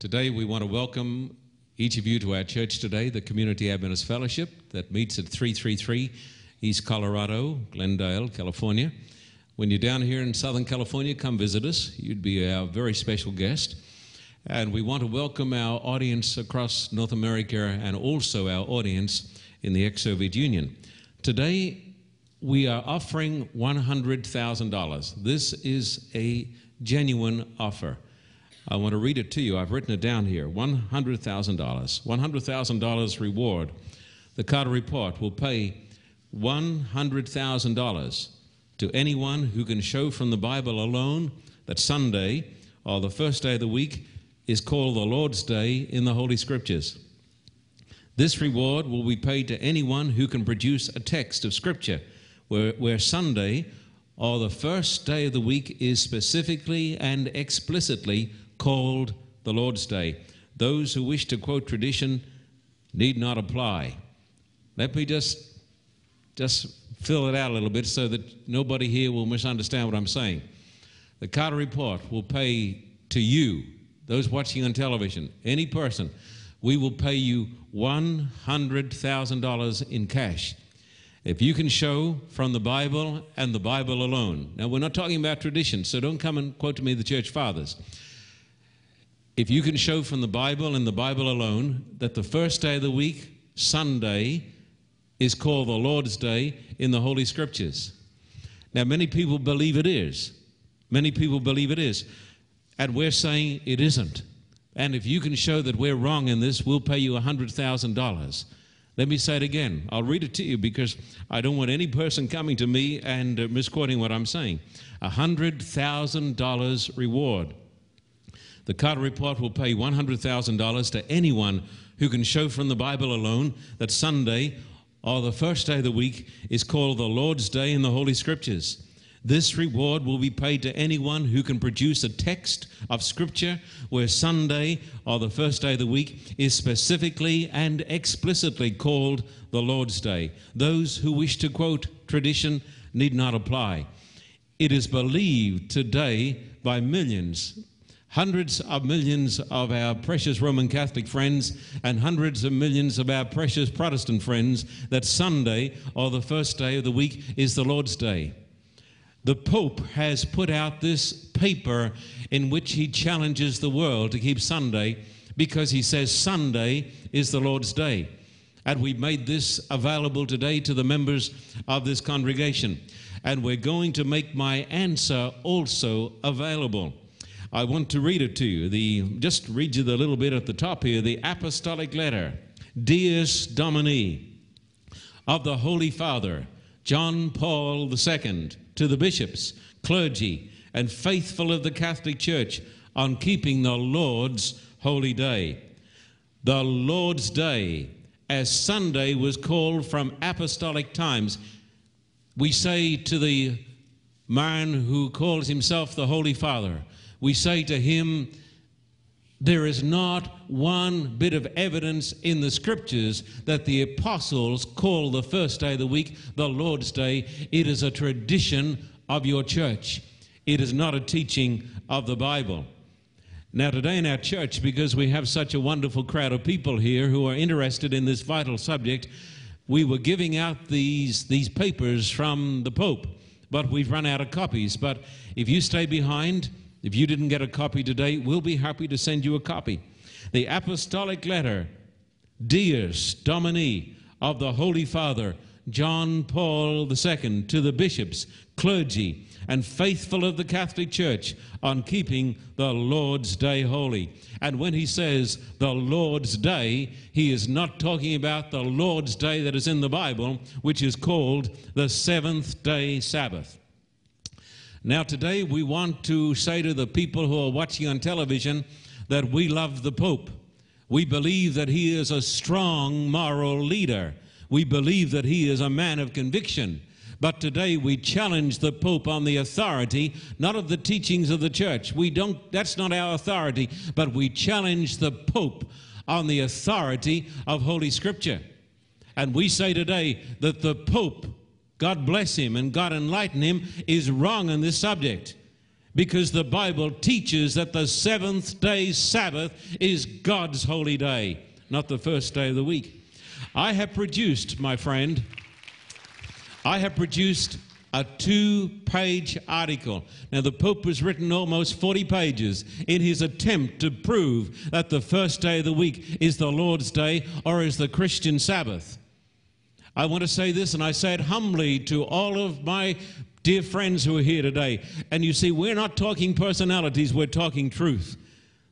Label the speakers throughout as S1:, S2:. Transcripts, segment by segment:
S1: Today, we want to welcome each of you to our church today, the Community Adventist Fellowship, that meets at 333 East Colorado, Glendale, California. When you're down here in Southern California, come visit us. You'd be our very special guest. And we want to welcome our audience across North America and also our audience in the ex Soviet Union. Today, we are offering $100,000. This is a genuine offer. I want to read it to you. I've written it down here $100,000. $100,000 reward. The Carter Report will pay $100,000 to anyone who can show from the Bible alone that Sunday, or the first day of the week, is called the Lord's Day in the Holy Scriptures. This reward will be paid to anyone who can produce a text of Scripture where, where Sunday, or the first day of the week, is specifically and explicitly called the Lord's Day. Those who wish to quote tradition need not apply. Let me just just fill it out a little bit so that nobody here will misunderstand what I'm saying. The Carter Report will pay to you, those watching on television, any person, we will pay you $100,000 in cash. If you can show from the Bible and the Bible alone. Now, we're not talking about tradition, so don't come and quote to me the church fathers. If you can show from the Bible and the Bible alone that the first day of the week, Sunday, is called the Lord's Day in the Holy Scriptures. Now, many people believe it is. Many people believe it is. And we're saying it isn't. And if you can show that we're wrong in this, we'll pay you $100,000. Let me say it again. I'll read it to you because I don't want any person coming to me and uh, misquoting what I'm saying. $100,000 reward. The Carter Report will pay $100,000 to anyone who can show from the Bible alone that Sunday or the first day of the week is called the Lord's Day in the Holy Scriptures. This reward will be paid to anyone who can produce a text of Scripture where Sunday or the first day of the week is specifically and explicitly called the Lord's Day. Those who wish to quote tradition need not apply. It is believed today by millions hundreds of millions of our precious Roman Catholic friends and hundreds of millions of our precious Protestant friends that Sunday or the first day of the week is the Lord's Day. The Pope has put out this paper in which he challenges the world to keep Sunday because he says Sunday is the Lord's Day. And we made this available today to the members of this congregation. And we're going to make my answer also available. I want to read it to you. The just read you the little bit at the top here. The apostolic letter, Dies Domini, of the Holy Father John Paul II to the bishops, clergy, and faithful of the Catholic Church on keeping the Lord's holy day. The Lord's Day, as Sunday was called from apostolic times, we say to the man who calls himself the Holy Father, we say to him, there is not one bit of evidence in the scriptures that the apostles call the first day of the week the Lord's Day. It is a tradition of your church, it is not a teaching of the Bible. Now, today in our church, because we have such a wonderful crowd of people here who are interested in this vital subject, we were giving out these, these papers from the Pope, but we've run out of copies. But if you stay behind, if you didn't get a copy today, we'll be happy to send you a copy. The apostolic letter, Dies Domini, of the Holy Father, John Paul II, to the bishops, clergy, and faithful of the Catholic Church on keeping the Lord's Day holy. And when he says the Lord's Day, he is not talking about the Lord's Day that is in the Bible, which is called the seventh day Sabbath. Now, today we want to say to the people who are watching on television that we love the Pope. We believe that he is a strong moral leader. We believe that he is a man of conviction. But today we challenge the Pope on the authority, not of the teachings of the church. We don't, that's not our authority, but we challenge the Pope on the authority of Holy Scripture. And we say today that the Pope God bless him and God enlighten him, is wrong on this subject because the Bible teaches that the seventh day Sabbath is God's holy day, not the first day of the week. I have produced, my friend, I have produced a two page article. Now, the Pope has written almost 40 pages in his attempt to prove that the first day of the week is the Lord's day or is the Christian Sabbath. I want to say this, and I say it humbly to all of my dear friends who are here today. And you see, we're not talking personalities, we're talking truth.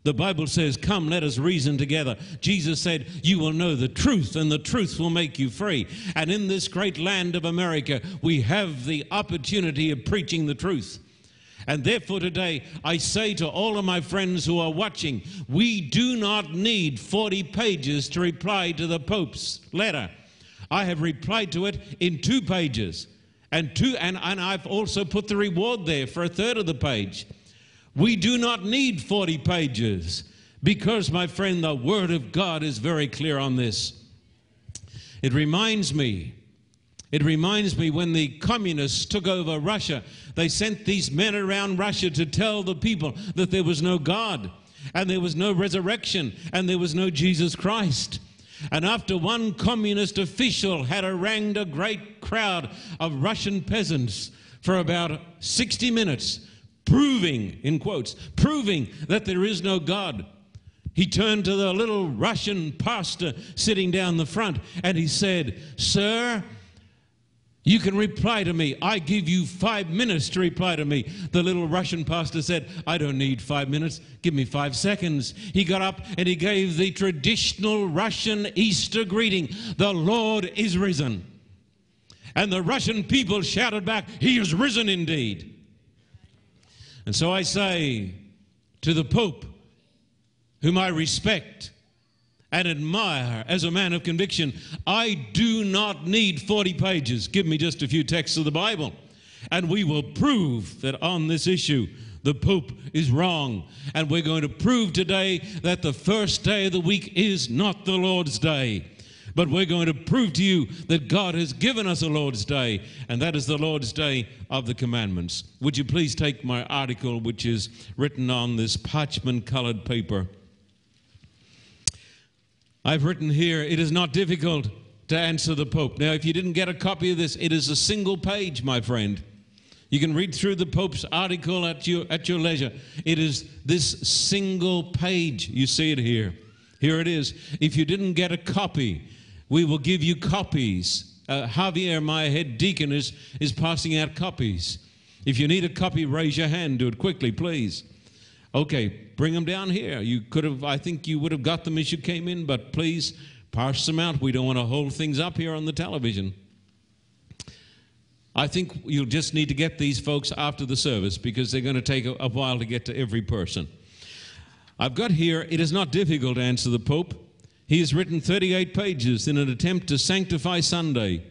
S1: The Bible says, Come, let us reason together. Jesus said, You will know the truth, and the truth will make you free. And in this great land of America, we have the opportunity of preaching the truth. And therefore, today, I say to all of my friends who are watching, we do not need 40 pages to reply to the Pope's letter. I have replied to it in two pages. And, two, and, and I've also put the reward there for a third of the page. We do not need 40 pages because, my friend, the Word of God is very clear on this. It reminds me, it reminds me when the communists took over Russia, they sent these men around Russia to tell the people that there was no God and there was no resurrection and there was no Jesus Christ. And after one communist official had harangued a great crowd of Russian peasants for about 60 minutes, proving, in quotes, proving that there is no God, he turned to the little Russian pastor sitting down the front and he said, Sir, you can reply to me. I give you five minutes to reply to me. The little Russian pastor said, I don't need five minutes. Give me five seconds. He got up and he gave the traditional Russian Easter greeting The Lord is risen. And the Russian people shouted back, He is risen indeed. And so I say to the Pope, whom I respect, and admire as a man of conviction. I do not need 40 pages. Give me just a few texts of the Bible, and we will prove that on this issue, the Pope is wrong. And we're going to prove today that the first day of the week is not the Lord's day. But we're going to prove to you that God has given us a Lord's Day, and that is the Lord's Day of the commandments. Would you please take my article, which is written on this parchment colored paper? I've written here, it is not difficult to answer the Pope. Now, if you didn't get a copy of this, it is a single page, my friend. You can read through the Pope's article at your, at your leisure. It is this single page. You see it here. Here it is. If you didn't get a copy, we will give you copies. Uh, Javier, my head deacon, is, is passing out copies. If you need a copy, raise your hand. Do it quickly, please. Okay, bring them down here. You could have, I think you would have got them as you came in, but please parse them out. We don't want to hold things up here on the television. I think you'll just need to get these folks after the service because they're going to take a, a while to get to every person. I've got here, it is not difficult to answer the Pope. He has written 38 pages in an attempt to sanctify Sunday.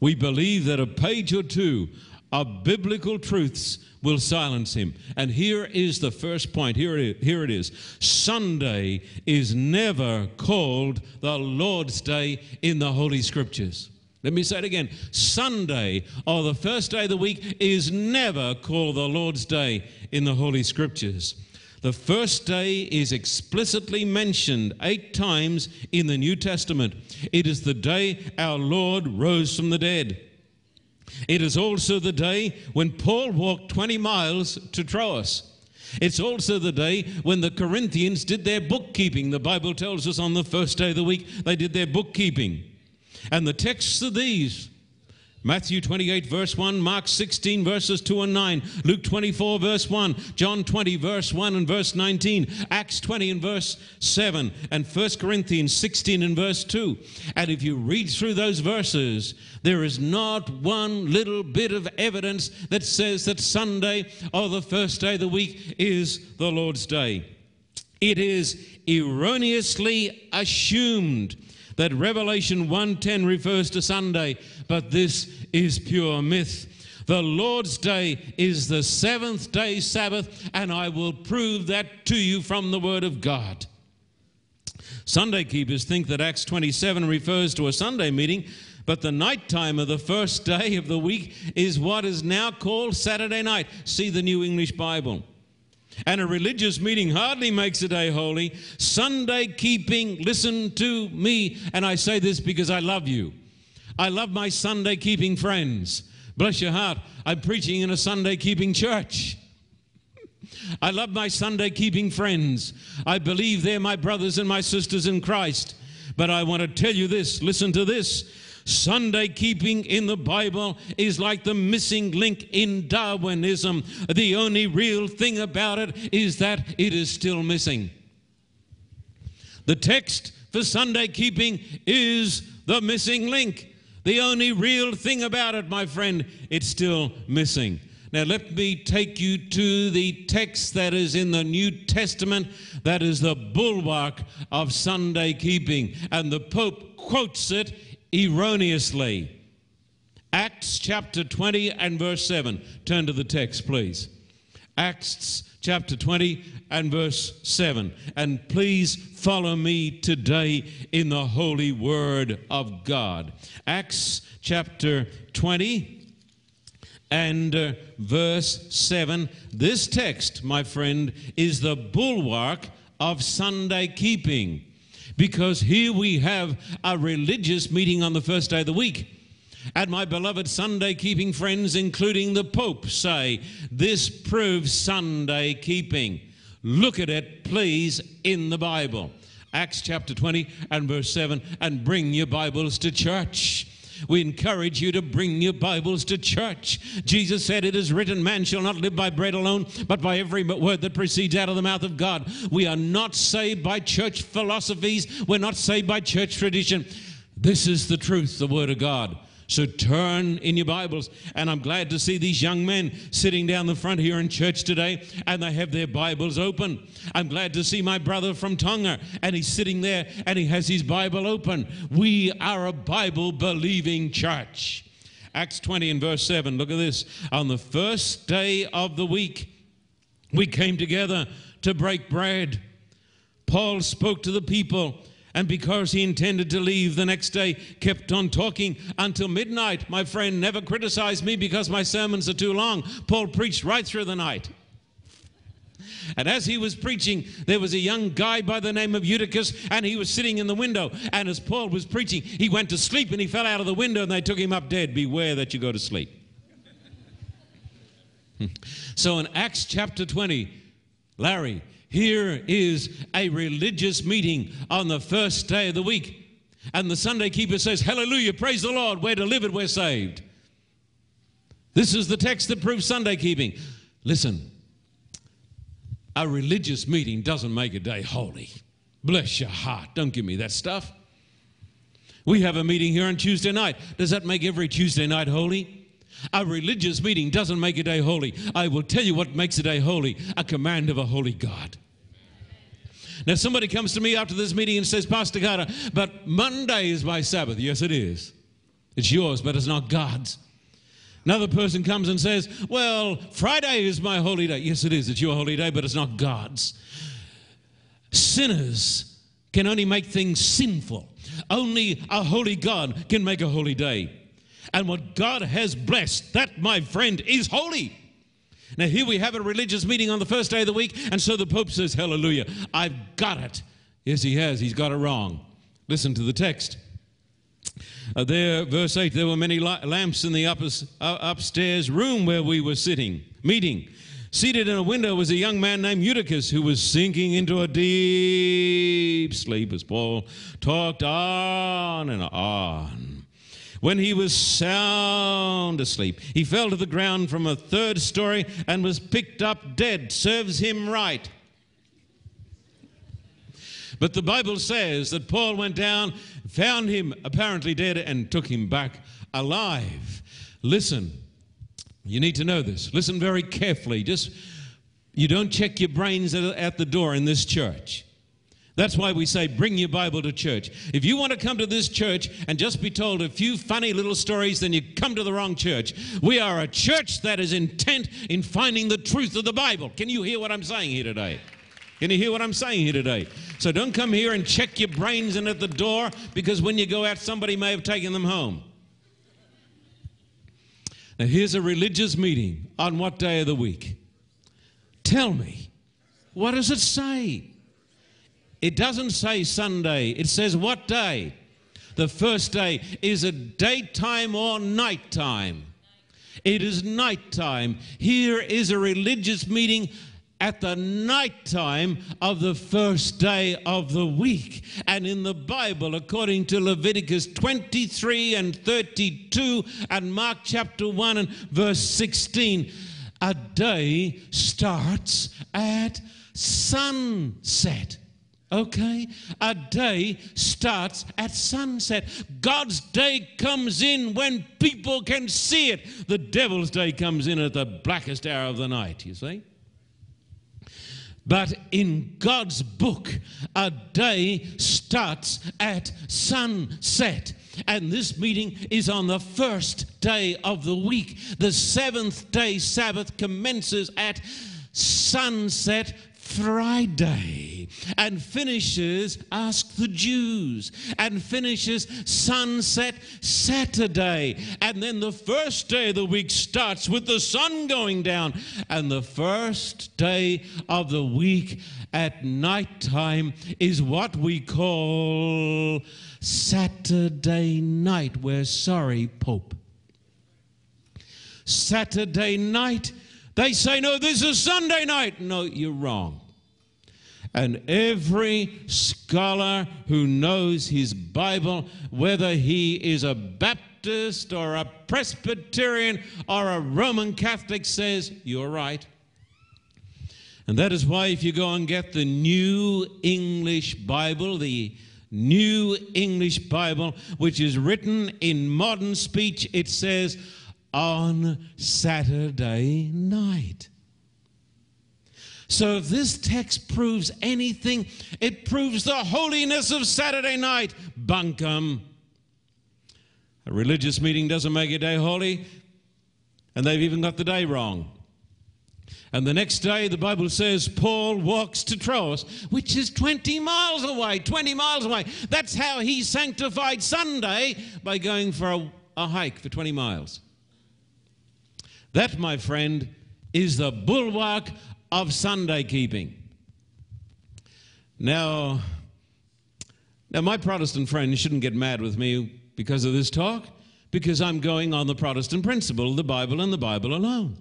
S1: We believe that a page or two of biblical truths will silence him. And here is the first point. Here it is. Sunday is never called the Lord's Day in the Holy Scriptures. Let me say it again. Sunday, or the first day of the week, is never called the Lord's Day in the Holy Scriptures. The first day is explicitly mentioned eight times in the New Testament. It is the day our Lord rose from the dead. It is also the day when Paul walked 20 miles to Troas. It's also the day when the Corinthians did their bookkeeping. The Bible tells us on the first day of the week they did their bookkeeping. And the texts are these Matthew 28, verse 1, Mark 16, verses 2 and 9, Luke 24, verse 1, John 20, verse 1 and verse 19, Acts 20 and verse 7, and 1 Corinthians 16 and verse 2. And if you read through those verses, there is not one little bit of evidence that says that Sunday or the first day of the week is the Lord's day. It is erroneously assumed that Revelation 1:10 refers to Sunday, but this is pure myth. The Lord's day is the seventh day Sabbath, and I will prove that to you from the Word of God. Sunday keepers think that Acts 27 refers to a Sunday meeting, but the night time of the first day of the week is what is now called Saturday night. See the New English Bible. And a religious meeting hardly makes a day holy. Sunday keeping, listen to me. And I say this because I love you. I love my Sunday keeping friends. Bless your heart. I'm preaching in a Sunday keeping church. I love my Sunday keeping friends. I believe they're my brothers and my sisters in Christ. But I want to tell you this listen to this. Sunday keeping in the Bible is like the missing link in Darwinism. The only real thing about it is that it is still missing. The text for Sunday keeping is the missing link. The only real thing about it, my friend, it's still missing. Now, let me take you to the text that is in the New Testament that is the bulwark of Sunday keeping. And the Pope quotes it erroneously. Acts chapter 20 and verse 7. Turn to the text, please. Acts chapter 20 and verse 7. And please follow me today in the holy word of God. Acts chapter 20 and uh, verse 7. This text, my friend, is the bulwark of Sunday keeping because here we have a religious meeting on the first day of the week. And my beloved Sunday keeping friends, including the Pope, say this proves Sunday keeping. Look at it, please, in the Bible. Acts chapter 20 and verse 7 and bring your Bibles to church. We encourage you to bring your Bibles to church. Jesus said, It is written, Man shall not live by bread alone, but by every word that proceeds out of the mouth of God. We are not saved by church philosophies, we're not saved by church tradition. This is the truth, the Word of God. So turn in your Bibles. And I'm glad to see these young men sitting down the front here in church today and they have their Bibles open. I'm glad to see my brother from Tonga and he's sitting there and he has his Bible open. We are a Bible believing church. Acts 20 and verse 7. Look at this. On the first day of the week, we came together to break bread. Paul spoke to the people and because he intended to leave the next day, kept on talking until midnight. My friend never criticized me because my sermons are too long. Paul preached right through the night. And as he was preaching, there was a young guy by the name of Eutychus, and he was sitting in the window. And as Paul was preaching, he went to sleep and he fell out of the window, and they took him up dead. Beware that you go to sleep. so in Acts chapter 20, Larry, here is a religious meeting on the first day of the week. And the Sunday keeper says, Hallelujah, praise the Lord, we're delivered, we're saved. This is the text that proves Sunday keeping. Listen, a religious meeting doesn't make a day holy. Bless your heart. Don't give me that stuff. We have a meeting here on Tuesday night. Does that make every Tuesday night holy? A religious meeting doesn't make a day holy. I will tell you what makes a day holy a command of a holy God. Now, somebody comes to me after this meeting and says, Pastor Carter, but Monday is my Sabbath. Yes, it is. It's yours, but it's not God's. Another person comes and says, Well, Friday is my holy day. Yes, it is. It's your holy day, but it's not God's. Sinners can only make things sinful. Only a holy God can make a holy day. And what God has blessed, that, my friend, is holy. Now, here we have a religious meeting on the first day of the week, and so the Pope says, Hallelujah, I've got it. Yes, he has. He's got it wrong. Listen to the text. Uh, there, verse 8, there were many lamps in the upper, uh, upstairs room where we were sitting, meeting. Seated in a window was a young man named Eutychus who was sinking into a deep sleep as Paul talked on and on. When he was sound asleep, he fell to the ground from a third story and was picked up dead. Serves him right. But the Bible says that Paul went down, found him apparently dead, and took him back alive. Listen, you need to know this. Listen very carefully. Just you don't check your brains at the door in this church. That's why we say, bring your Bible to church. If you want to come to this church and just be told a few funny little stories, then you come to the wrong church. We are a church that is intent in finding the truth of the Bible. Can you hear what I'm saying here today? Can you hear what I'm saying here today? So don't come here and check your brains in at the door because when you go out, somebody may have taken them home. Now, here's a religious meeting on what day of the week? Tell me, What does it say? It doesn't say Sunday, it says what day? The first day is a daytime or nighttime. It is nighttime. Here is a religious meeting at the nighttime of the first day of the week. And in the Bible, according to Leviticus 23 and 32 and Mark chapter 1 and verse 16, a day starts at sunset. Okay? A day starts at sunset. God's day comes in when people can see it. The devil's day comes in at the blackest hour of the night, you see? But in God's book, a day starts at sunset. And this meeting is on the first day of the week. The seventh day Sabbath commences at sunset Friday and finishes Ask the Jews and finishes Sunset Saturday. And then the first day of the week starts with the sun going down. And the first day of the week at nighttime is what we call Saturday night. We're sorry, Pope. Saturday night they say, no, this is Sunday night. No, you're wrong. And every scholar who knows his Bible, whether he is a Baptist or a Presbyterian or a Roman Catholic, says, You're right. And that is why, if you go and get the New English Bible, the New English Bible, which is written in modern speech, it says, on Saturday night. So, if this text proves anything, it proves the holiness of Saturday night. Bunkum. A religious meeting doesn't make a day holy, and they've even got the day wrong. And the next day, the Bible says Paul walks to Troas, which is 20 miles away. 20 miles away. That's how he sanctified Sunday by going for a, a hike for 20 miles. That, my friend, is the bulwark of Sunday keeping. Now, now my Protestant friends shouldn't get mad with me because of this talk, because I'm going on the Protestant principle, the Bible and the Bible alone.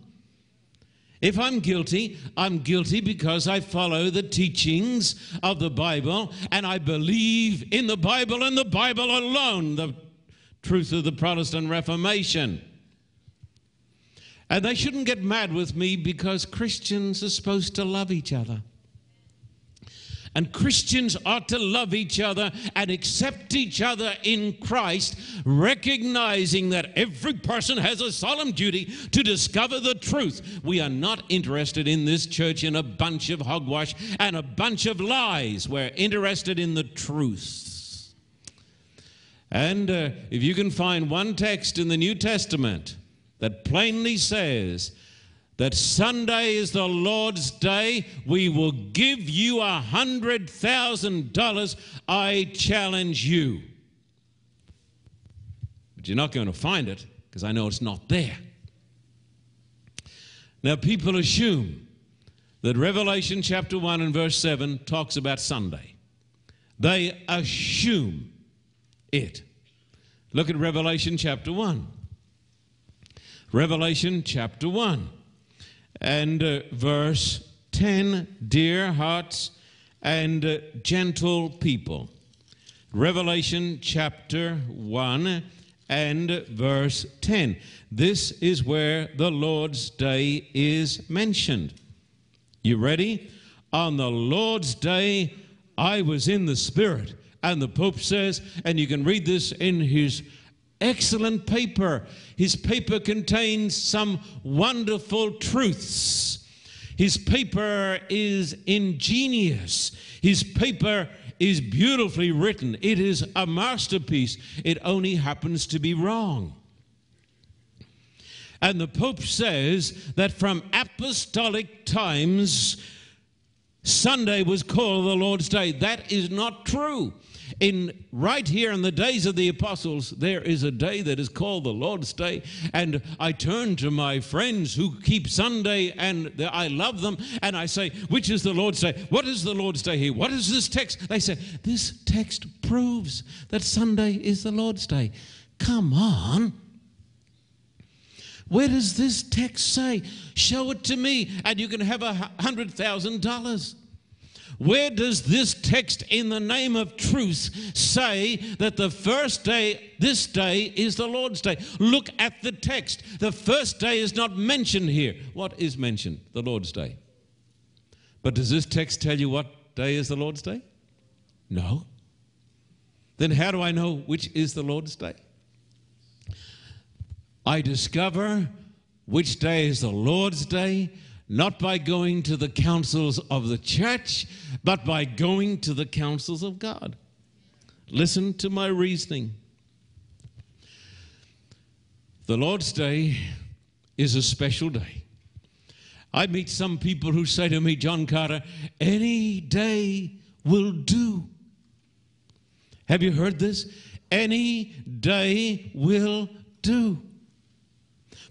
S1: If I'm guilty, I'm guilty because I follow the teachings of the Bible and I believe in the Bible and the Bible alone, the truth of the Protestant Reformation. And they shouldn't get mad with me because Christians are supposed to love each other. And Christians ought to love each other and accept each other in Christ, recognizing that every person has a solemn duty to discover the truth. We are not interested in this church in a bunch of hogwash and a bunch of lies. We're interested in the truth. And uh, if you can find one text in the New Testament that plainly says that Sunday is the Lord's day, we will give you a hundred thousand dollars. I challenge you. But you're not going to find it because I know it's not there. Now, people assume that Revelation chapter 1 and verse 7 talks about Sunday. They assume it. Look at Revelation chapter 1. Revelation chapter 1 and uh, verse 10 Dear hearts and uh, gentle people. Revelation chapter 1 and verse 10. This is where the Lord's day is mentioned. You ready? On the Lord's day, I was in the Spirit. And the Pope says, and you can read this in his excellent paper. His paper contains some wonderful truths. His paper is ingenious. His paper is beautifully written. It is a masterpiece. It only happens to be wrong. And the Pope says that from apostolic times, Sunday was called the Lord's Day. That is not true. In right here in the days of the apostles, there is a day that is called the Lord's Day. And I turn to my friends who keep Sunday and I love them. And I say, Which is the Lord's Day? What is the Lord's Day here? What is this text? They say, This text proves that Sunday is the Lord's Day. Come on. Where does this text say? Show it to me, and you can have a hundred thousand dollars. Where does this text in the name of truth say that the first day, this day, is the Lord's day? Look at the text. The first day is not mentioned here. What is mentioned? The Lord's day. But does this text tell you what day is the Lord's day? No. Then how do I know which is the Lord's day? I discover which day is the Lord's day not by going to the councils of the church, but by going to the councils of God. Listen to my reasoning. The Lord's Day is a special day. I meet some people who say to me, John Carter, any day will do. Have you heard this? Any day will do.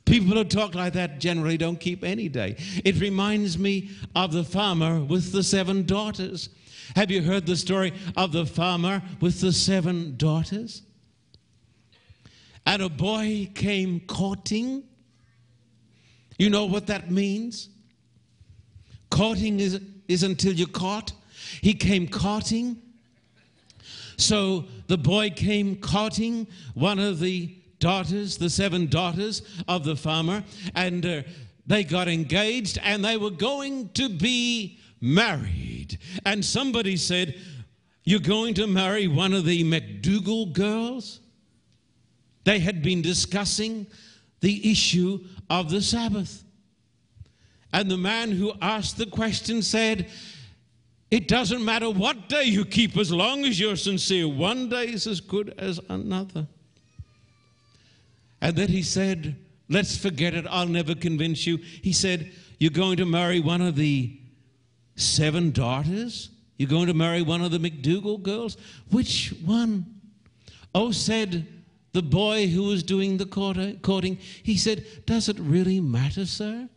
S1: People who talk like that generally don't keep any day. It reminds me of the farmer with the seven daughters. Have you heard the story of the farmer with the seven daughters? And a boy came courting. You know what that means? Courting is, is until you're caught. He came courting. So the boy came courting one of the daughters, the seven daughters of the farmer, and uh, they got engaged and they were going to be married. And somebody said, You're going to marry one of the McDougal girls? They had been discussing the issue of the Sabbath. And the man who asked the question said, It doesn't matter what day you keep as long as you're sincere. One day is as good as another. And then he said, Let's forget it. I'll never convince you. He said, You're going to marry one of the seven daughters? You're going to marry one of the McDougal girls? Which one? Oh, said the boy who was doing the uh, courting. He said, Does it really matter, sir?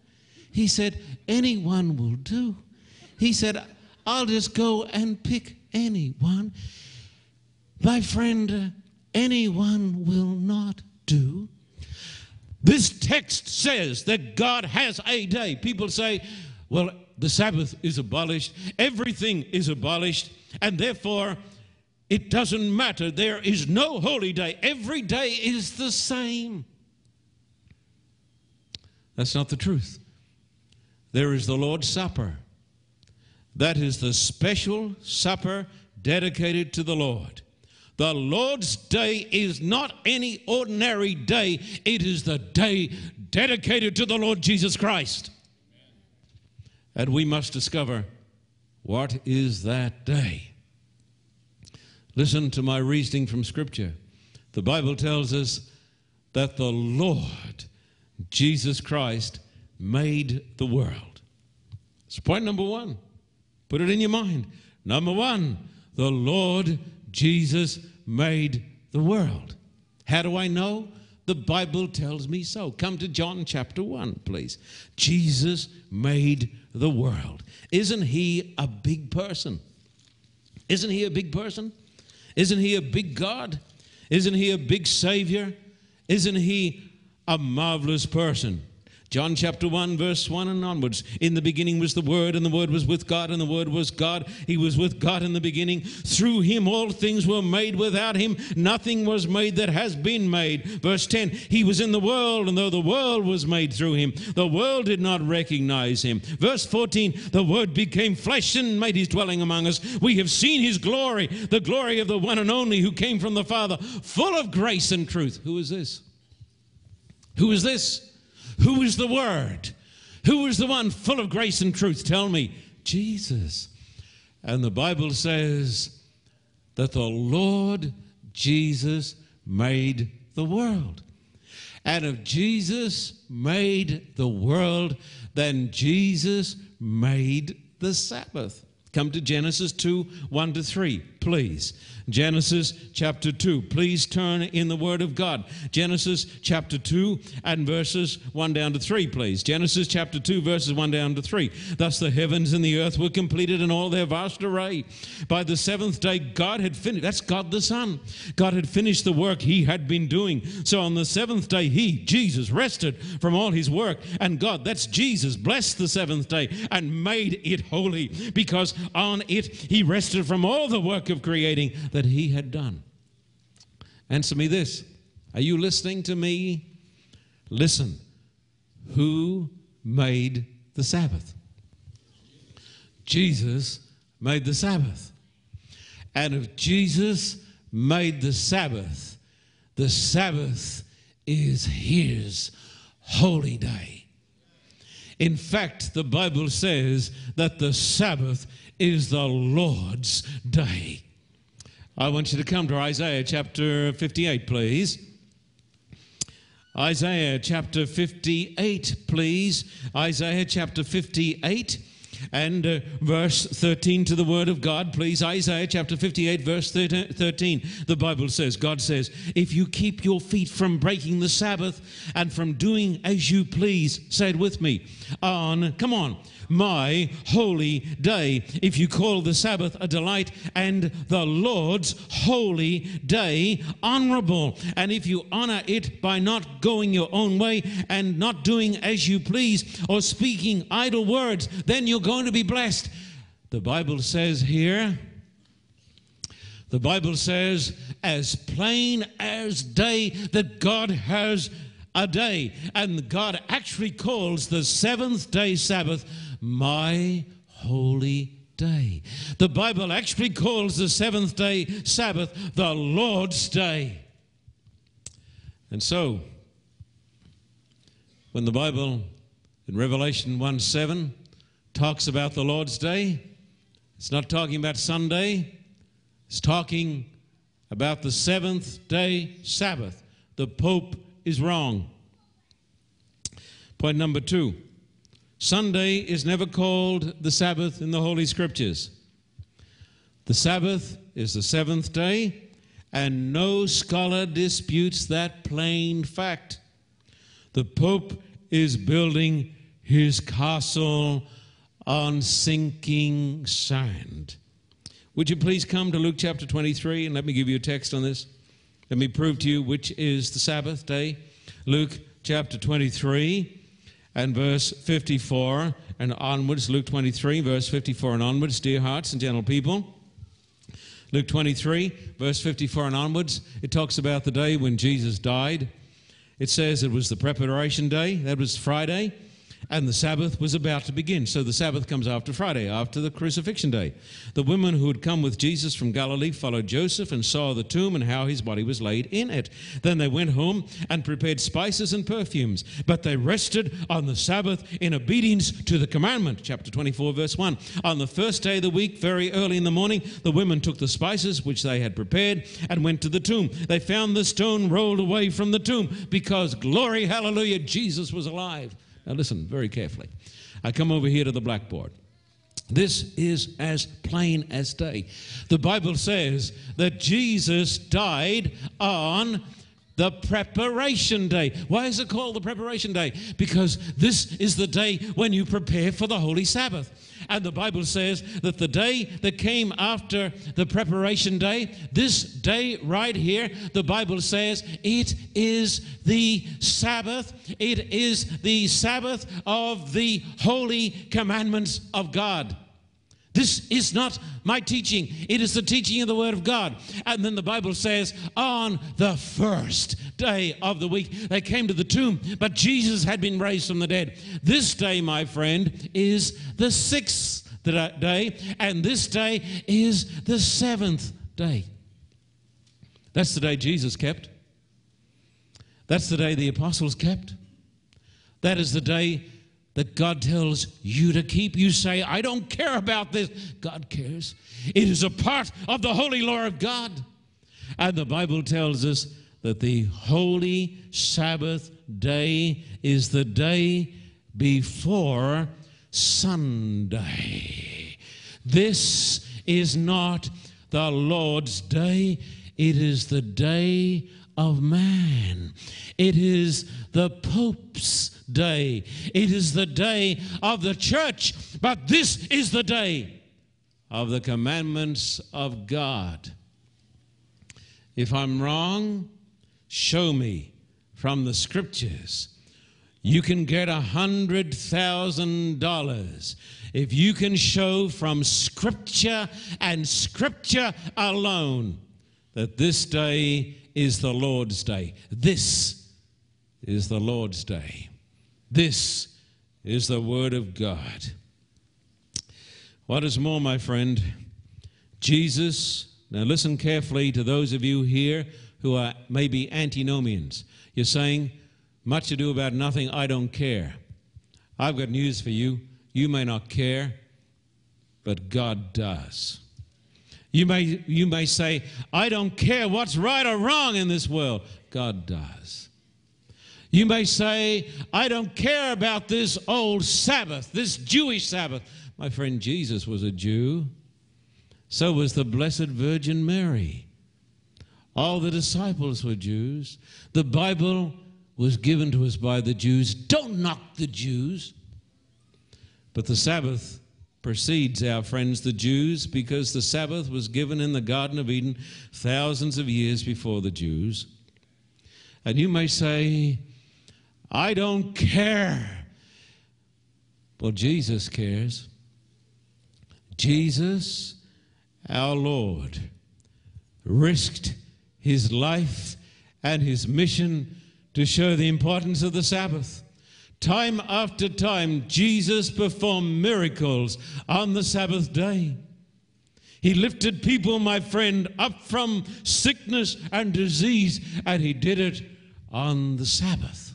S1: He said, Anyone will do. He said, I'll just go and pick anyone. My friend, uh, anyone will not do. This text says that God has a day. People say, well, the Sabbath is abolished, everything is abolished, and therefore it doesn't matter. There is no holy day. Every day is the same. That's not the truth. There is the Lord's Supper. That is the special supper dedicated to the Lord. The Lord's day is not any ordinary day, it is the day dedicated to the Lord Jesus Christ. And we must discover what is that day. Listen to my reasoning from Scripture. The Bible tells us that the Lord Jesus Christ made the world. It's point number one. Put it in your mind. Number one, the Lord Jesus made the world. How do I know? The Bible tells me so. Come to John chapter 1, please. Jesus made the world. Isn't he a big person? Isn't he a big person? Isn't he a big God? Isn't he a big Savior? Isn't he a marvelous person? John chapter 1, verse 1 and onwards. In the beginning was the Word, and the Word was with God, and the Word was God. He was with God in the beginning. Through him all things were made. Without him nothing was made that has been made. Verse 10 He was in the world, and though the world was made through him, the world did not recognize him. Verse 14 The Word became flesh and made his dwelling among us. We have seen his glory, the glory of the one and only who came from the Father, full of grace and truth. Who is this? Who is this? Who is the Word? Who is the one full of grace and truth? Tell me. Jesus. And the Bible says that the Lord Jesus made the world. And if Jesus made the world, then Jesus made the Sabbath. Come to Genesis 2 1 to 3. please. Genesis chapter 2. Please turn in the Word of God. Genesis chapter 2 and verses 1 down to 3, please. Genesis chapter 2, verses 1 down to 3. Thus the heavens and the earth were completed in all their vast array. By the seventh day, God had finished. That's God the Son. God had finished the work he had been doing. So on the seventh day, he, Jesus, rested from all his work. And God, that's Jesus, blessed the seventh day and made it holy because on it he rested from all the work of creating that he had done. Answer me this Are you listening to me? Listen. Who made the Sabbath? Jesus made the Sabbath. And if Jesus made the Sabbath, the Sabbath is his holy day. In fact, the Bible says that the Sabbath is the Lord's day. I want you to come to Isaiah chapter 58, please. Isaiah chapter 58, please. Isaiah chapter 58 and uh, verse 13 to the word of God, please. Isaiah chapter 58, verse 13. The Bible says, God says, If you keep your feet from breaking the Sabbath and from doing as you please, say it with me, on, come on, my holy day. If you call the Sabbath a delight and the Lord's holy day honorable, and if you honor it by not going your own way and not doing as you please or speaking idle words, then you're going to be blessed. The Bible says here, the Bible says, as plain as day that God has a day. And God actually calls the seventh day Sabbath my holy day. The Bible actually calls the seventh day Sabbath the Lord's day. And so, when the Bible in Revelation 1 7 talks about the Lord's day, it's not talking about Sunday, it's talking about the seventh day Sabbath. The Pope is wrong. Point number two Sunday is never called the Sabbath in the Holy Scriptures. The Sabbath is the seventh day, and no scholar disputes that plain fact. The Pope is building his castle on sinking sand. Would you please come to Luke chapter 23 and let me give you a text on this? Let me prove to you which is the Sabbath day. Luke chapter 23 and verse 54 and onwards, Luke 23, verse 54 and onwards, dear hearts and gentle people. Luke 23, verse 54 and onwards, it talks about the day when Jesus died. It says it was the preparation day, that was Friday and the Sabbath was about to begin. So the Sabbath comes after Friday, after the crucifixion day. The women who had come with Jesus from Galilee followed Joseph and saw the tomb and how his body was laid in it. Then they went home and prepared spices and perfumes, but they rested on the Sabbath in obedience to the commandment. Chapter 24, verse 1. On the first day of the week, very early in the morning, the women took the spices which they had prepared and went to the tomb. They found the stone rolled away from the tomb because, glory, hallelujah, Jesus was alive. Now, listen very carefully. I come over here to the blackboard. This is as plain as day. The Bible says that Jesus died on the preparation day. Why is it called the preparation day? Because this is the day when you prepare for the Holy Sabbath. And the Bible says that the day that came after the preparation day, this day right here, the Bible says it is the Sabbath. It is the Sabbath of the holy commandments of God. This is not my teaching. It is the teaching of the Word of God. And then the Bible says, on the first day of the week, they came to the tomb, but Jesus had been raised from the dead. This day, my friend, is the sixth day, and this day is the seventh day. That's the day Jesus kept. That's the day the apostles kept. That is the day that God tells you to keep. You say, I don't care about this. God cares. It is a part of the holy law of God. And the Bible tells us that the holy Sabbath day is the day before Sunday. This is not the Lord's day. It is the day of man. It is the Pope's day. It is the day of the church. But this is the day of the commandments of God. If I'm wrong, show me from the scriptures. You can get a hundred thousand dollars if you can show from scripture and scripture alone that this day is the Lord's day. This is the Lord's day. This is the Word of God. What is more, my friend, Jesus now, listen carefully to those of you here who are maybe antinomians. You're saying, much ado about nothing, I don't care. I've got news for you. You may not care, but God does. You may, you may say, I don't care what's right or wrong in this world. God does. You may say, I don't care about this old Sabbath, this Jewish Sabbath. My friend Jesus was a Jew. So was the Blessed Virgin Mary. All the disciples were Jews. The Bible was given to us by the Jews. Don't knock the Jews. But the Sabbath precedes our friends the Jews because the Sabbath was given in the Garden of Eden thousands of years before the Jews. And you may say, I don't care. Well, Jesus cares. Jesus our Lord risked his life and his mission to show the importance of the Sabbath. Time after time, Jesus performed miracles on the Sabbath day. He lifted people, my friend, up from sickness and disease, and he did it on the Sabbath.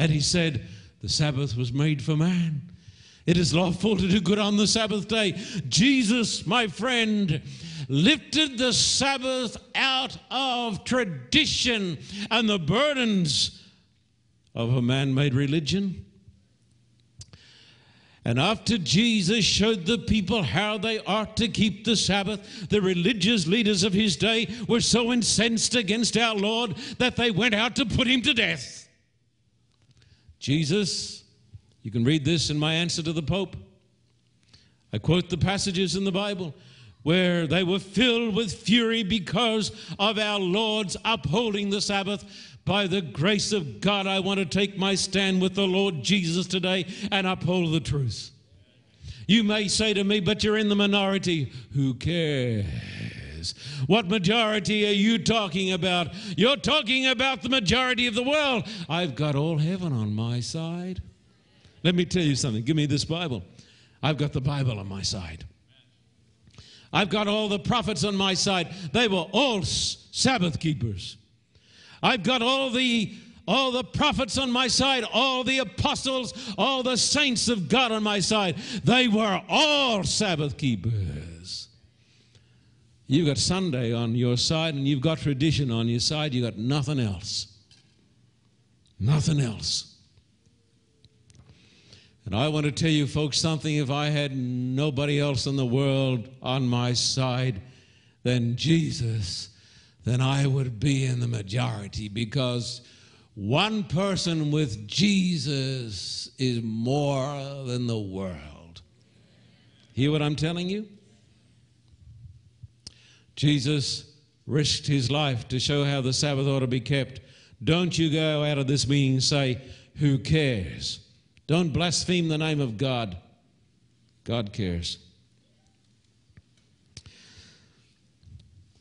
S1: And he said, The Sabbath was made for man. It is lawful to do good on the Sabbath day. Jesus, my friend, lifted the Sabbath out of tradition and the burdens of a man made religion. And after Jesus showed the people how they ought to keep the Sabbath, the religious leaders of his day were so incensed against our Lord that they went out to put him to death. Jesus you can read this in my answer to the Pope. I quote the passages in the Bible where they were filled with fury because of our Lord's upholding the Sabbath. By the grace of God, I want to take my stand with the Lord Jesus today and uphold the truth. You may say to me, but you're in the minority. Who cares? What majority are you talking about? You're talking about the majority of the world. I've got all heaven on my side. Let me tell you something. Give me this Bible. I've got the Bible on my side. I've got all the prophets on my side. They were all Sabbath keepers. I've got all the all the prophets on my side, all the apostles, all the saints of God on my side. They were all Sabbath keepers. You've got Sunday on your side and you've got tradition on your side. You've got nothing else. Nothing else. And I want to tell you, folks, something if I had nobody else in the world on my side than Jesus, then I would be in the majority because one person with Jesus is more than the world. Hear what I'm telling you? Jesus risked his life to show how the Sabbath ought to be kept. Don't you go out of this meeting and say, Who cares? Don't blaspheme the name of God. God cares.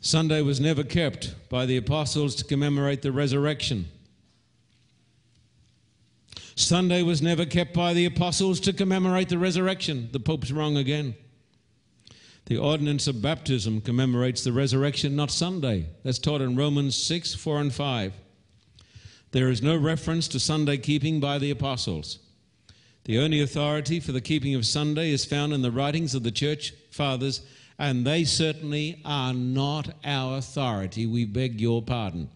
S1: Sunday was never kept by the apostles to commemorate the resurrection. Sunday was never kept by the apostles to commemorate the resurrection. The Pope's wrong again. The ordinance of baptism commemorates the resurrection, not Sunday. That's taught in Romans 6, 4, and 5. There is no reference to Sunday keeping by the apostles. The only authority for the keeping of Sunday is found in the writings of the church fathers, and they certainly are not our authority. We beg your pardon.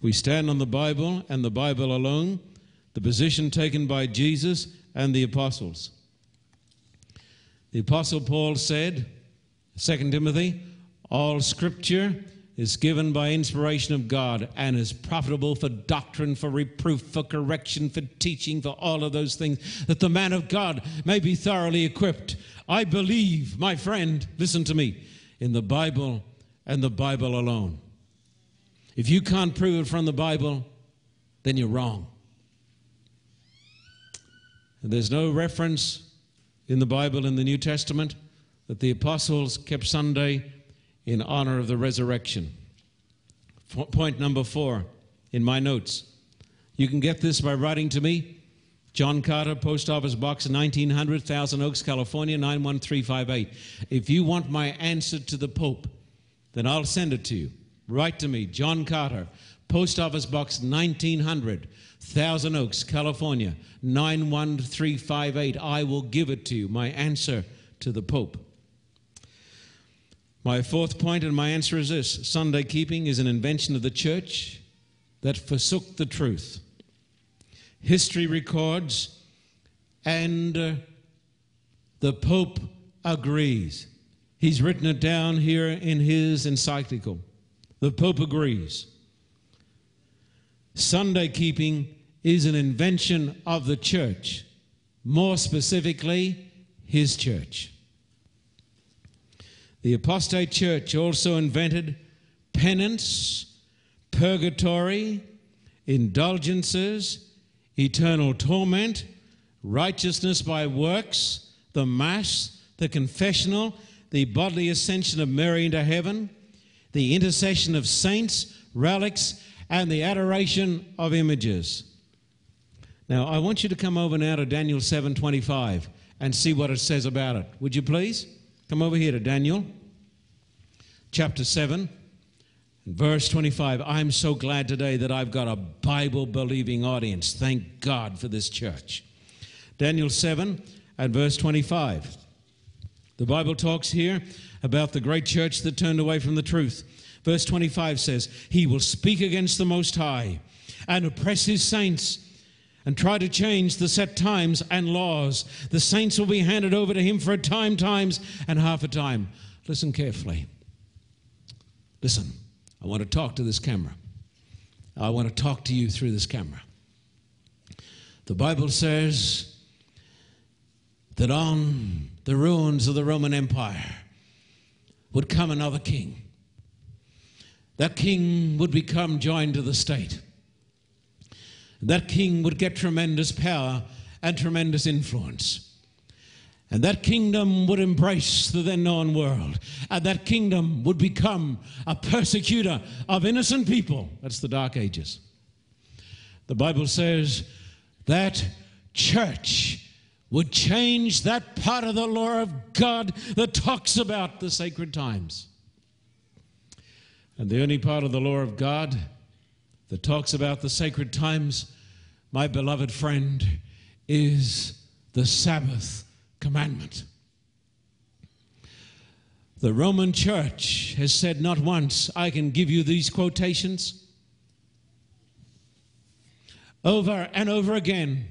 S1: We stand on the Bible and the Bible alone, the position taken by Jesus and the apostles. The apostle Paul said 2 Timothy, all scripture is given by inspiration of God and is profitable for doctrine, for reproof, for correction, for teaching, for all of those things, that the man of God may be thoroughly equipped. I believe, my friend, listen to me, in the Bible and the Bible alone. If you can't prove it from the Bible, then you're wrong. There's no reference in the Bible in the New Testament that the apostles kept Sunday in honor of the resurrection. Point number four in my notes. You can get this by writing to me. John Carter, Post Office Box 1900, Thousand Oaks, California 91358. If you want my answer to the Pope, then I'll send it to you. Write to me, John Carter, Post Office Box 1900, Thousand Oaks, California 91358. I will give it to you, my answer to the Pope. My fourth point, and my answer is this Sunday keeping is an invention of the church that forsook the truth. History records, and uh, the Pope agrees. He's written it down here in his encyclical. The Pope agrees. Sunday keeping is an invention of the church, more specifically, his church. The apostate church also invented penance, purgatory, indulgences, eternal torment, righteousness by works, the Mass, the confessional, the bodily ascension of Mary into heaven, the intercession of saints, relics, and the adoration of images. Now, I want you to come over now to Daniel 7:25 and see what it says about it. Would you please? Come over here to Daniel chapter 7, verse 25. I'm so glad today that I've got a Bible believing audience. Thank God for this church. Daniel 7 and verse 25. The Bible talks here about the great church that turned away from the truth. Verse 25 says, He will speak against the Most High and oppress His saints and try to change the set times and laws. The saints will be handed over to him for a time, times, and half a time. Listen carefully. Listen, I want to talk to this camera. I want to talk to you through this camera. The Bible says that on the ruins of the Roman Empire would come another king. That king would become joined to the state that king would get tremendous power and tremendous influence. And that kingdom would embrace the then known world. And that kingdom would become a persecutor of innocent people. That's the Dark Ages. The Bible says that church would change that part of the law of God that talks about the sacred times. And the only part of the law of God that talks about the sacred times, my beloved friend, is the Sabbath commandment. The Roman church has said not once, I can give you these quotations. Over and over again,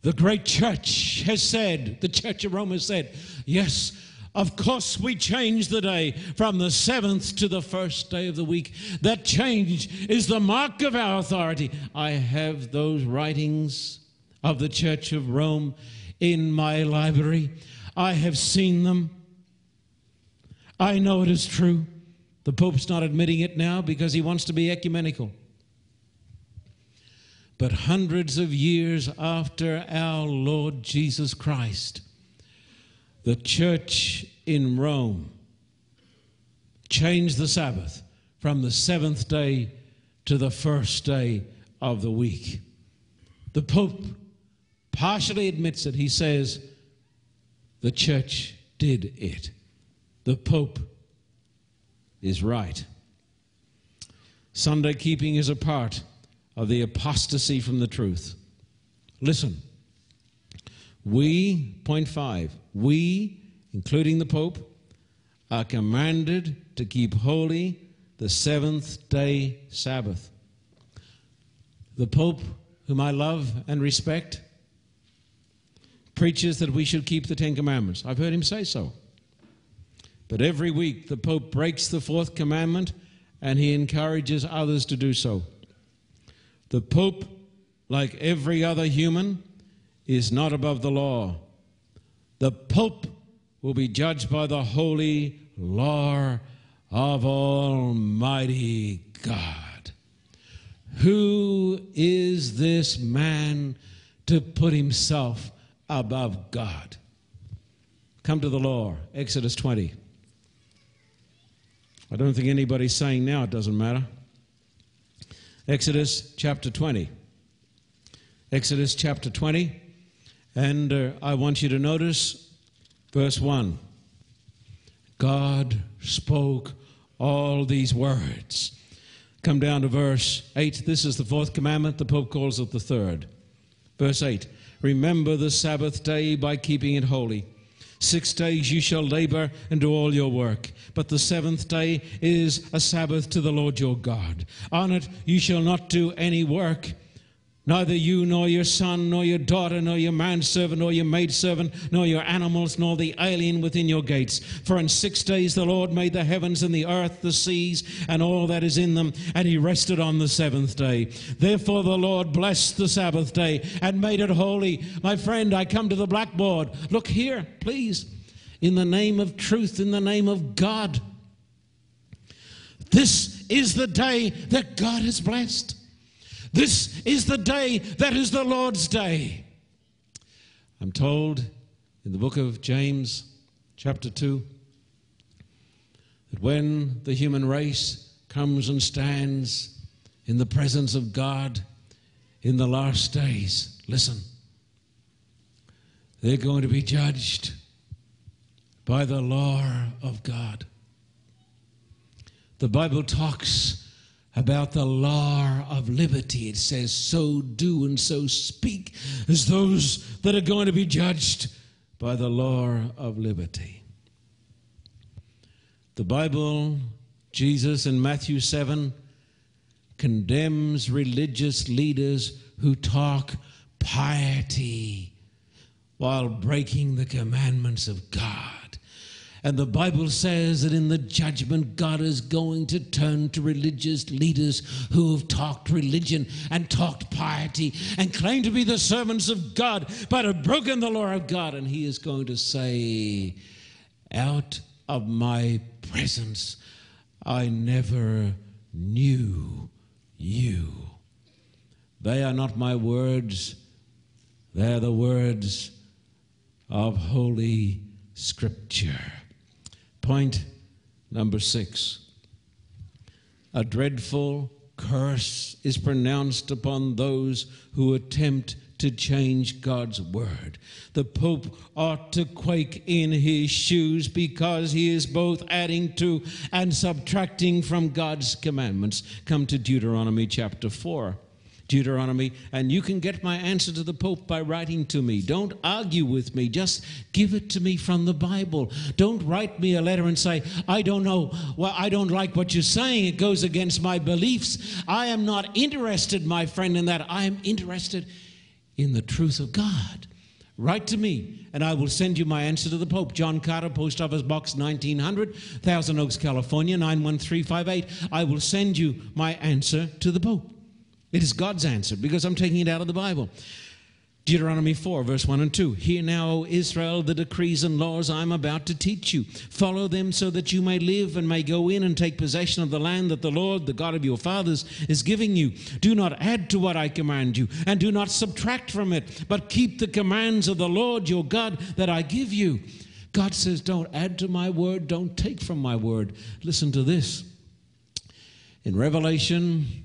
S1: the great church has said, the church of Rome has said, yes, of course, we change the day from the seventh to the first day of the week. That change is the mark of our authority. I have those writings of the Church of Rome in my library. I have seen them. I know it is true. The Pope's not admitting it now because he wants to be ecumenical. But hundreds of years after our Lord Jesus Christ, the church in Rome changed the Sabbath from the seventh day to the first day of the week. The Pope partially admits it. He says, the church did it. The Pope is right. Sunday keeping is a part of the apostasy from the truth. Listen, we, point five, we, including the Pope, are commanded to keep holy the seventh day Sabbath. The Pope, whom I love and respect, preaches that we should keep the Ten Commandments. I've heard him say so. But every week the Pope breaks the fourth commandment and he encourages others to do so. The Pope, like every other human, is not above the law. The Pope will be judged by the holy law of Almighty God. Who is this man to put himself above God? Come to the law, Exodus 20. I don't think anybody's saying now it doesn't matter. Exodus chapter 20. Exodus chapter 20. And uh, I want you to notice verse 1. God spoke all these words. Come down to verse 8. This is the fourth commandment. The Pope calls it the third. Verse 8 Remember the Sabbath day by keeping it holy. Six days you shall labor and do all your work. But the seventh day is a Sabbath to the Lord your God. On it you shall not do any work Neither you, nor your son, nor your daughter, nor your manservant, nor your maidservant, nor your animals, nor the alien within your gates. For in six days the Lord made the heavens and the earth, the seas, and all that is in them, and he rested on the seventh day. Therefore the Lord blessed the Sabbath day and made it holy. My friend, I come to the blackboard. Look here, please. In the name of truth, in the name of God. This is the day that God has blessed. This is the day that is the Lord's day. I'm told in the book of James, chapter 2, that when the human race comes and stands in the presence of God in the last days, listen, they're going to be judged by the law of God. The Bible talks about the law of liberty. It says, So do and so speak as those that are going to be judged by the law of liberty. The Bible, Jesus in Matthew 7, condemns religious leaders who talk piety while breaking the commandments of God. And the Bible says that in the judgment, God is going to turn to religious leaders who have talked religion and talked piety and claim to be the servants of God, but have broken the law of God. And He is going to say, Out of my presence, I never knew you. They are not my words, they are the words of Holy Scripture. Point number six a dreadful curse is pronounced upon those who attempt to change God's word. The Pope ought to quake in his shoes because he is both adding to and subtracting from God's commandments. Come to Deuteronomy chapter 4. Deuteronomy, and you can get my answer to the Pope by writing to me. Don't argue with me, just give it to me from the Bible. Don't write me a letter and say, I don't know, well, I don't like what you're saying, it goes against my beliefs. I am not interested, my friend, in that. I am interested in the truth of God. Write to me, and I will send you my answer to the Pope. John Carter, Post Office Box 1900, Thousand Oaks, California, 91358. I will send you my answer to the Pope. It is God's answer because I'm taking it out of the Bible. Deuteronomy 4, verse 1 and 2. Hear now, O Israel, the decrees and laws I am about to teach you. Follow them so that you may live and may go in and take possession of the land that the Lord, the God of your fathers, is giving you. Do not add to what I command you, and do not subtract from it, but keep the commands of the Lord your God that I give you. God says, Don't add to my word, don't take from my word. Listen to this. In Revelation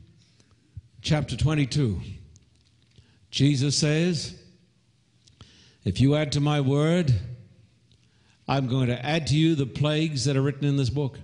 S1: chapter 22, Jesus says, If you add to my word, I'm going to add to you the plagues that are written in this book.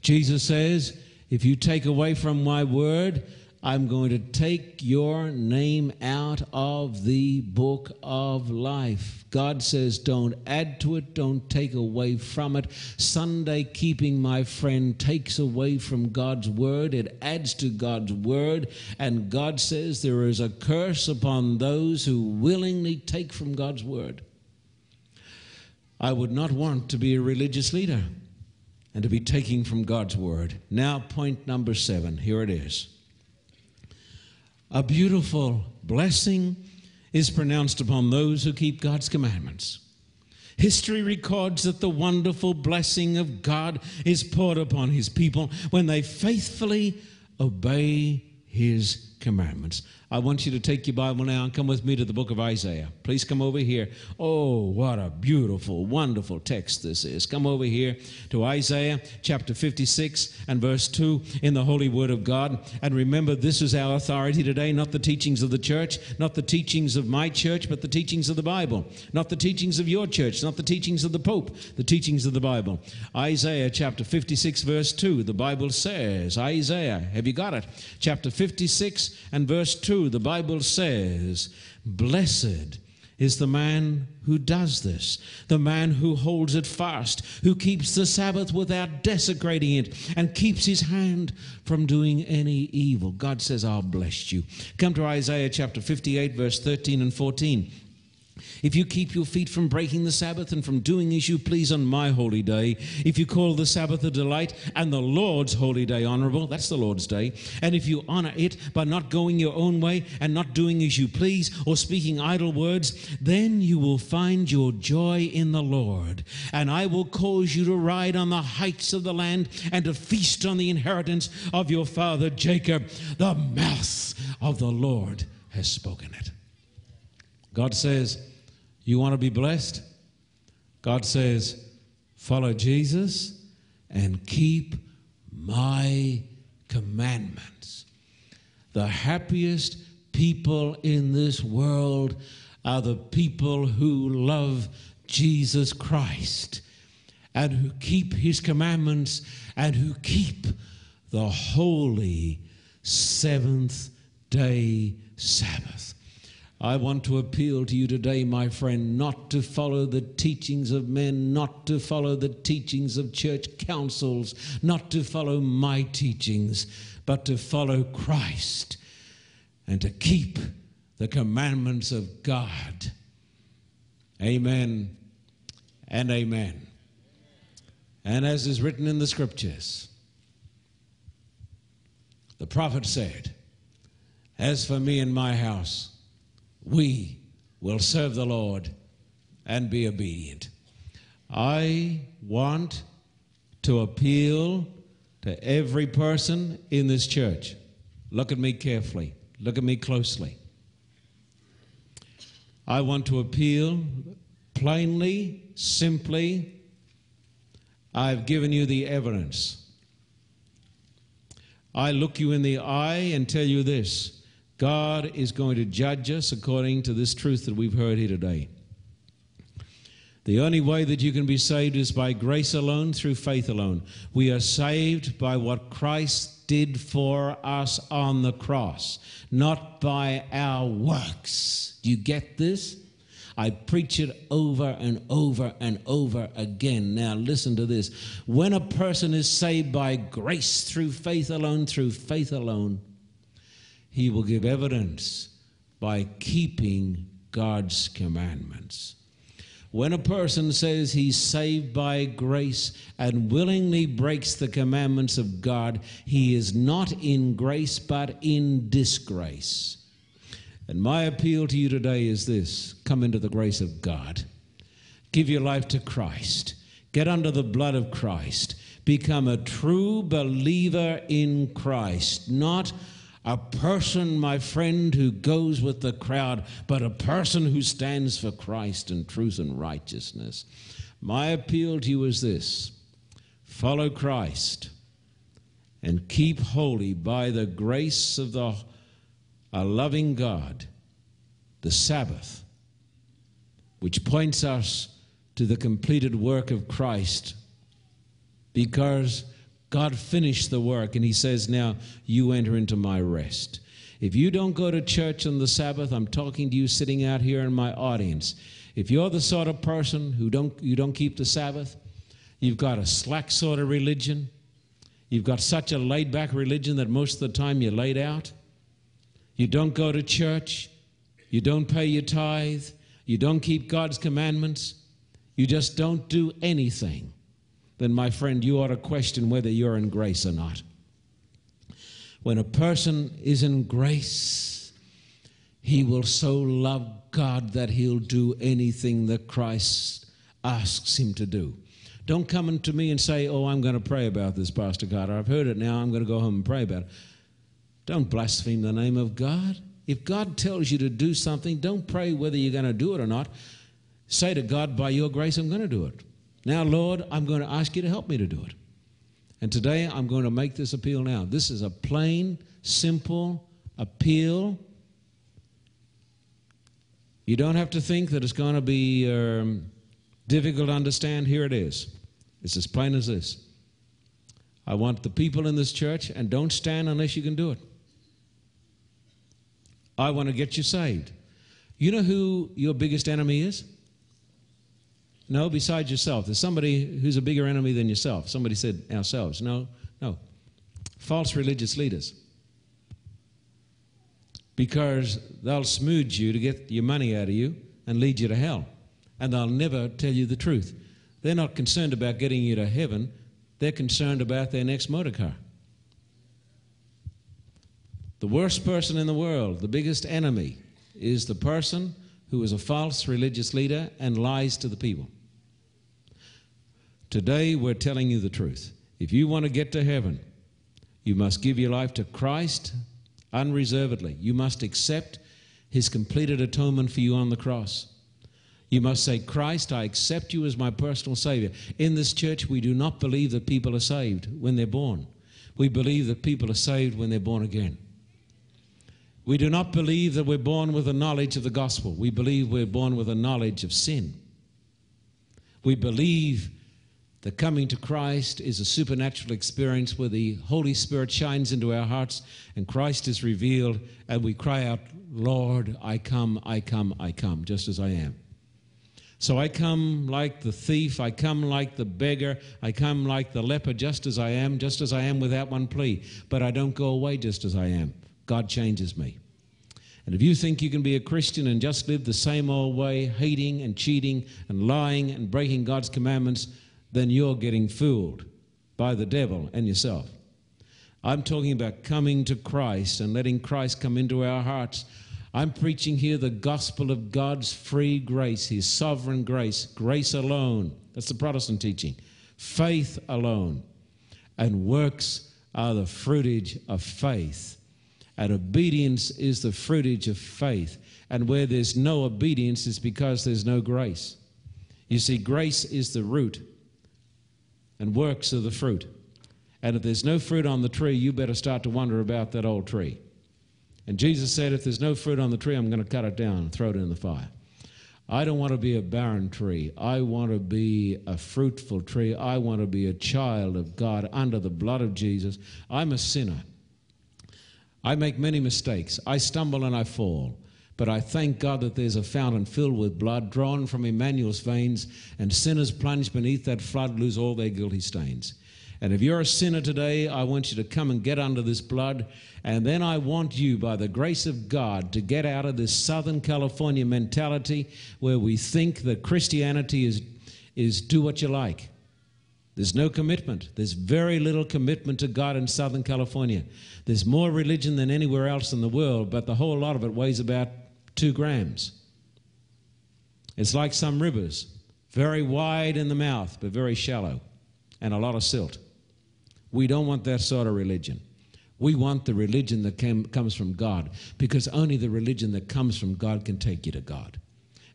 S1: Jesus says, If you take away from my word, I'm going to take your name out of the book of life. God says, don't add to it, don't take away from it. Sunday keeping, my friend, takes away from God's word, it adds to God's word. And God says there is a curse upon those who willingly take from God's word. I would not want to be a religious leader. and to be taking from God's word. Now, point number seven. Here it is. A beautiful blessing is pronounced upon those who keep God's commandments. History records that the wonderful blessing of God is poured upon his people when they faithfully obey his commandments. I want you to take your Bible now and come with me to the book of Isaiah. Please come over here. Oh, what a beautiful, wonderful text this is. Come over here to Isaiah chapter 56 and verse 2 in the Holy Word of God. And remember, this is our authority today, not the teachings of the church, not the teachings of my church, but the teachings of the Bible. Not the teachings of your church, not the teachings of the Pope, the teachings of the Bible. Isaiah chapter 56, verse 2, the Bible says, Isaiah, have you got it? Chapter 56 and verse 2 the Bible says, Blessed is the man who does this, the man who holds it fast, who keeps the Sabbath without desecrating it, and keeps his hand from doing any evil. God says, I'll bless you. Come to Isaiah chapter 58, verse 13 and 14. If you keep your feet from breaking the Sabbath and from doing as you please on my holy day, if you call the Sabbath a delight and the Lord's holy day honorable, that's the Lord's day, and if you honor it by not going your own way and not doing as you please or speaking idle words, then you will find your joy in the Lord. And I will cause you to ride on the heights of the land and to feast on the inheritance of your father Jacob. The mouth of the Lord has spoken it. God says, You want to be blessed? God says, Follow Jesus and keep my commandments. The happiest people in this world are the people who love Jesus Christ and who keep his commandments and who keep the holy seventh day Sabbath. I want to appeal to you today, my friend, not to follow the teachings of men, not to follow the teachings of church councils, not to follow my teachings, but to follow Christ and to keep the commandments of God. Amen and amen. And as is written in the scriptures, the prophet said, As for me and my house, we will serve the Lord and be obedient. I want to appeal to every person in this church. Look at me carefully, look at me closely. I want to appeal plainly, simply. I've given you the evidence. I look you in the eye and tell you this God is going to judge us according to this truth that we've heard here today. The only way that you can be saved is by grace alone, through faith alone. We are saved by what Christ did for us on the cross, not by our works. Do you get this? I preach it over and over and over again. Now, listen to this. When a person is saved by grace through faith alone, through faith alone, he will give evidence by keeping God's commandments. When a person says he's saved by grace and willingly breaks the commandments of God, he is not in grace but in disgrace. And my appeal to you today is this come into the grace of God, give your life to Christ, get under the blood of Christ, become a true believer in Christ, not a person, my friend, who goes with the crowd, but a person who stands for Christ and truth and righteousness. My appeal to you is this follow Christ and keep holy by the grace of the a loving God the Sabbath, which points us to the completed work of Christ because God finished the work, and He says, Now you enter into my rest. If you don't go to church on the Sabbath, I'm talking to you sitting out here in my audience. If you're the sort of person who don't, you don't keep the Sabbath, you've got a slack sort of religion, you've got such a laid back religion that most of the time you're laid out, you don't go to church, you don't pay your tithe, you don't keep God's commandments, you just don't do anything then my friend, you ought to question whether you're in grace or not. When a person is in grace, he will so love God that he'll do anything that Christ asks him to do. Don't come to me and say, Oh, I'm going to pray about this, Pastor Carter. I've heard it now. I'm going to go home and pray about it. Don't blaspheme the name of God. If God tells you to do something, don't pray whether you're going to do it or not. Say to God, By your grace, I'm going to do it. Now, Lord, I'm going to ask you to help me to do it. And today I'm going to make this appeal now. This is a plain, simple appeal. You don't have to think that it's going to be um, difficult to understand. Here it is. It's as plain as this. I want the people in this church, and don't stand unless you can do it. I want to get you saved. You know who your biggest enemy is? No, besides yourself. There's somebody who's a bigger enemy than yourself. Somebody said ourselves. No, no. False religious leaders. Because they'll smooth you to get your money out of you and lead you to hell. And they'll never tell you the truth. They're not concerned about getting you to heaven, they're concerned about their next motor car. The worst person in the world, the biggest enemy, is the person who is a false religious leader and lies to the people. Today, we're telling you the truth. If you want to get to heaven, you must give your life to Christ unreservedly. You must accept his completed atonement for you on the cross. You must say, Christ, I accept you as my personal Savior. In this church, we do not believe that people are saved when they're born. We believe that people are saved when they're born again. We do not believe that we're born with a knowledge of the gospel. We believe we're born with a knowledge of sin. We believe that coming to Christ is a supernatural experience where the Holy Spirit shines into our hearts and Christ is revealed, and we cry out, Lord, I come, I come, I come, just as I am. So I come like the thief, I come like the beggar, I come like the leper, just as I am, just as I am without one plea. But I don't go away just as I am. God changes me. And if you think you can be a Christian and just live the same old way, hating and cheating and lying and breaking God's commandments, then you're getting fooled by the devil and yourself. I'm talking about coming to Christ and letting Christ come into our hearts. I'm preaching here the gospel of God's free grace, His sovereign grace, grace alone. That's the Protestant teaching. Faith alone. And works are the fruitage of faith. And obedience is the fruitage of faith. And where there's no obedience, it's because there's no grace. You see, grace is the root and works are the fruit. And if there's no fruit on the tree, you better start to wonder about that old tree. And Jesus said, If there's no fruit on the tree, I'm going to cut it down and throw it in the fire. I don't want to be a barren tree. I want to be a fruitful tree. I want to be a child of God under the blood of Jesus. I'm a sinner. I make many mistakes. I stumble and I fall. But I thank God that there's a fountain filled with blood drawn from Emmanuel's veins, and sinners plunged beneath that flood lose all their guilty stains. And if you're a sinner today, I want you to come and get under this blood. And then I want you, by the grace of God, to get out of this Southern California mentality where we think that Christianity is, is do what you like. There's no commitment. There's very little commitment to God in Southern California. There's more religion than anywhere else in the world, but the whole lot of it weighs about two grams. It's like some rivers, very wide in the mouth, but very shallow, and a lot of silt. We don't want that sort of religion. We want the religion that came, comes from God, because only the religion that comes from God can take you to God.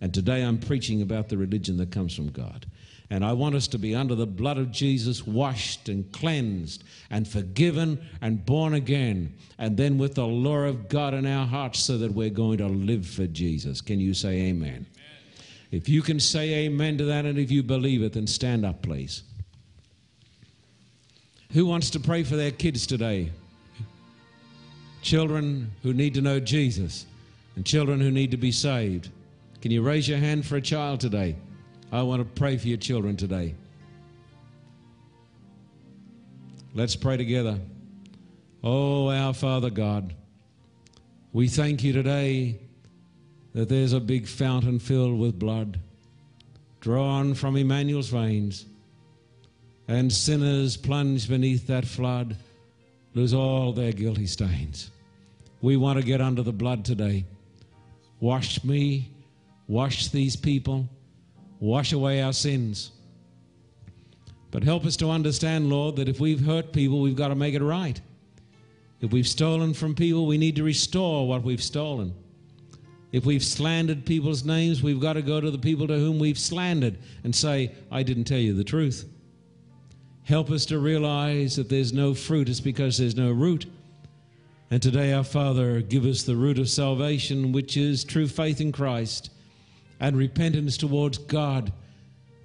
S1: And today I'm preaching about the religion that comes from God. And I want us to be under the blood of Jesus, washed and cleansed and forgiven and born again. And then with the law of God in our hearts so that we're going to live for Jesus. Can you say amen? amen? If you can say amen to that and if you believe it, then stand up, please. Who wants to pray for their kids today? Children who need to know Jesus and children who need to be saved. Can you raise your hand for a child today? I want to pray for your children today. Let's pray together. Oh, our Father God, we thank you today that there's a big fountain filled with blood drawn from Emmanuel's veins. and sinners plunge beneath that flood lose all their guilty stains. We want to get under the blood today. Wash me, wash these people, wash away our sins. But help us to understand, Lord, that if we've hurt people, we've got to make it right. If we've stolen from people, we need to restore what we've stolen. If we've slandered people's names, we've got to go to the people to whom we've slandered and say, I didn't tell you the truth. Help us to realize that there's no fruit, it's because there's no root. And today, our Father, give us the root of salvation, which is true faith in Christ and repentance towards God.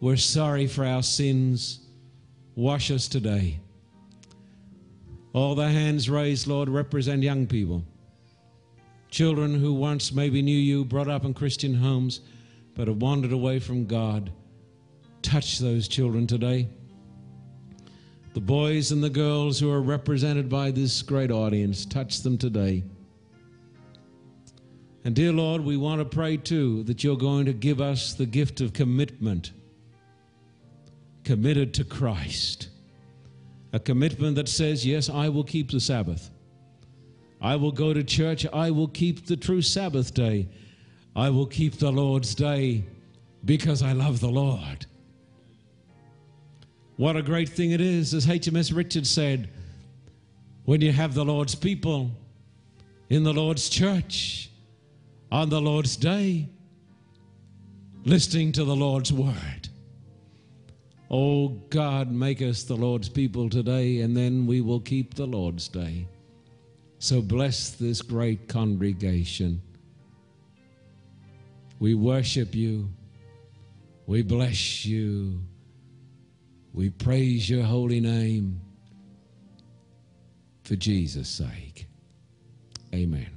S1: We're sorry for our sins. Wash us today. All the hands raised, Lord, represent young people. Children who once maybe knew you, brought up in Christian homes, but have wandered away from God. Touch those children today. The boys and the girls who are represented by this great audience, touch them today. And dear Lord, we want to pray too that you're going to give us the gift of commitment, committed to Christ. A commitment that says, Yes, I will keep the Sabbath. I will go to church. I will keep the true Sabbath day. I will keep the Lord's day because I love the Lord. What a great thing it is, as HMS Richards said, when you have the Lord's people in the Lord's church on the Lord's day, listening to the Lord's word. Oh God, make us the Lord's people today, and then we will keep the Lord's day. So bless this great congregation. We worship you. We bless you. We praise your holy name for Jesus' sake. Amen.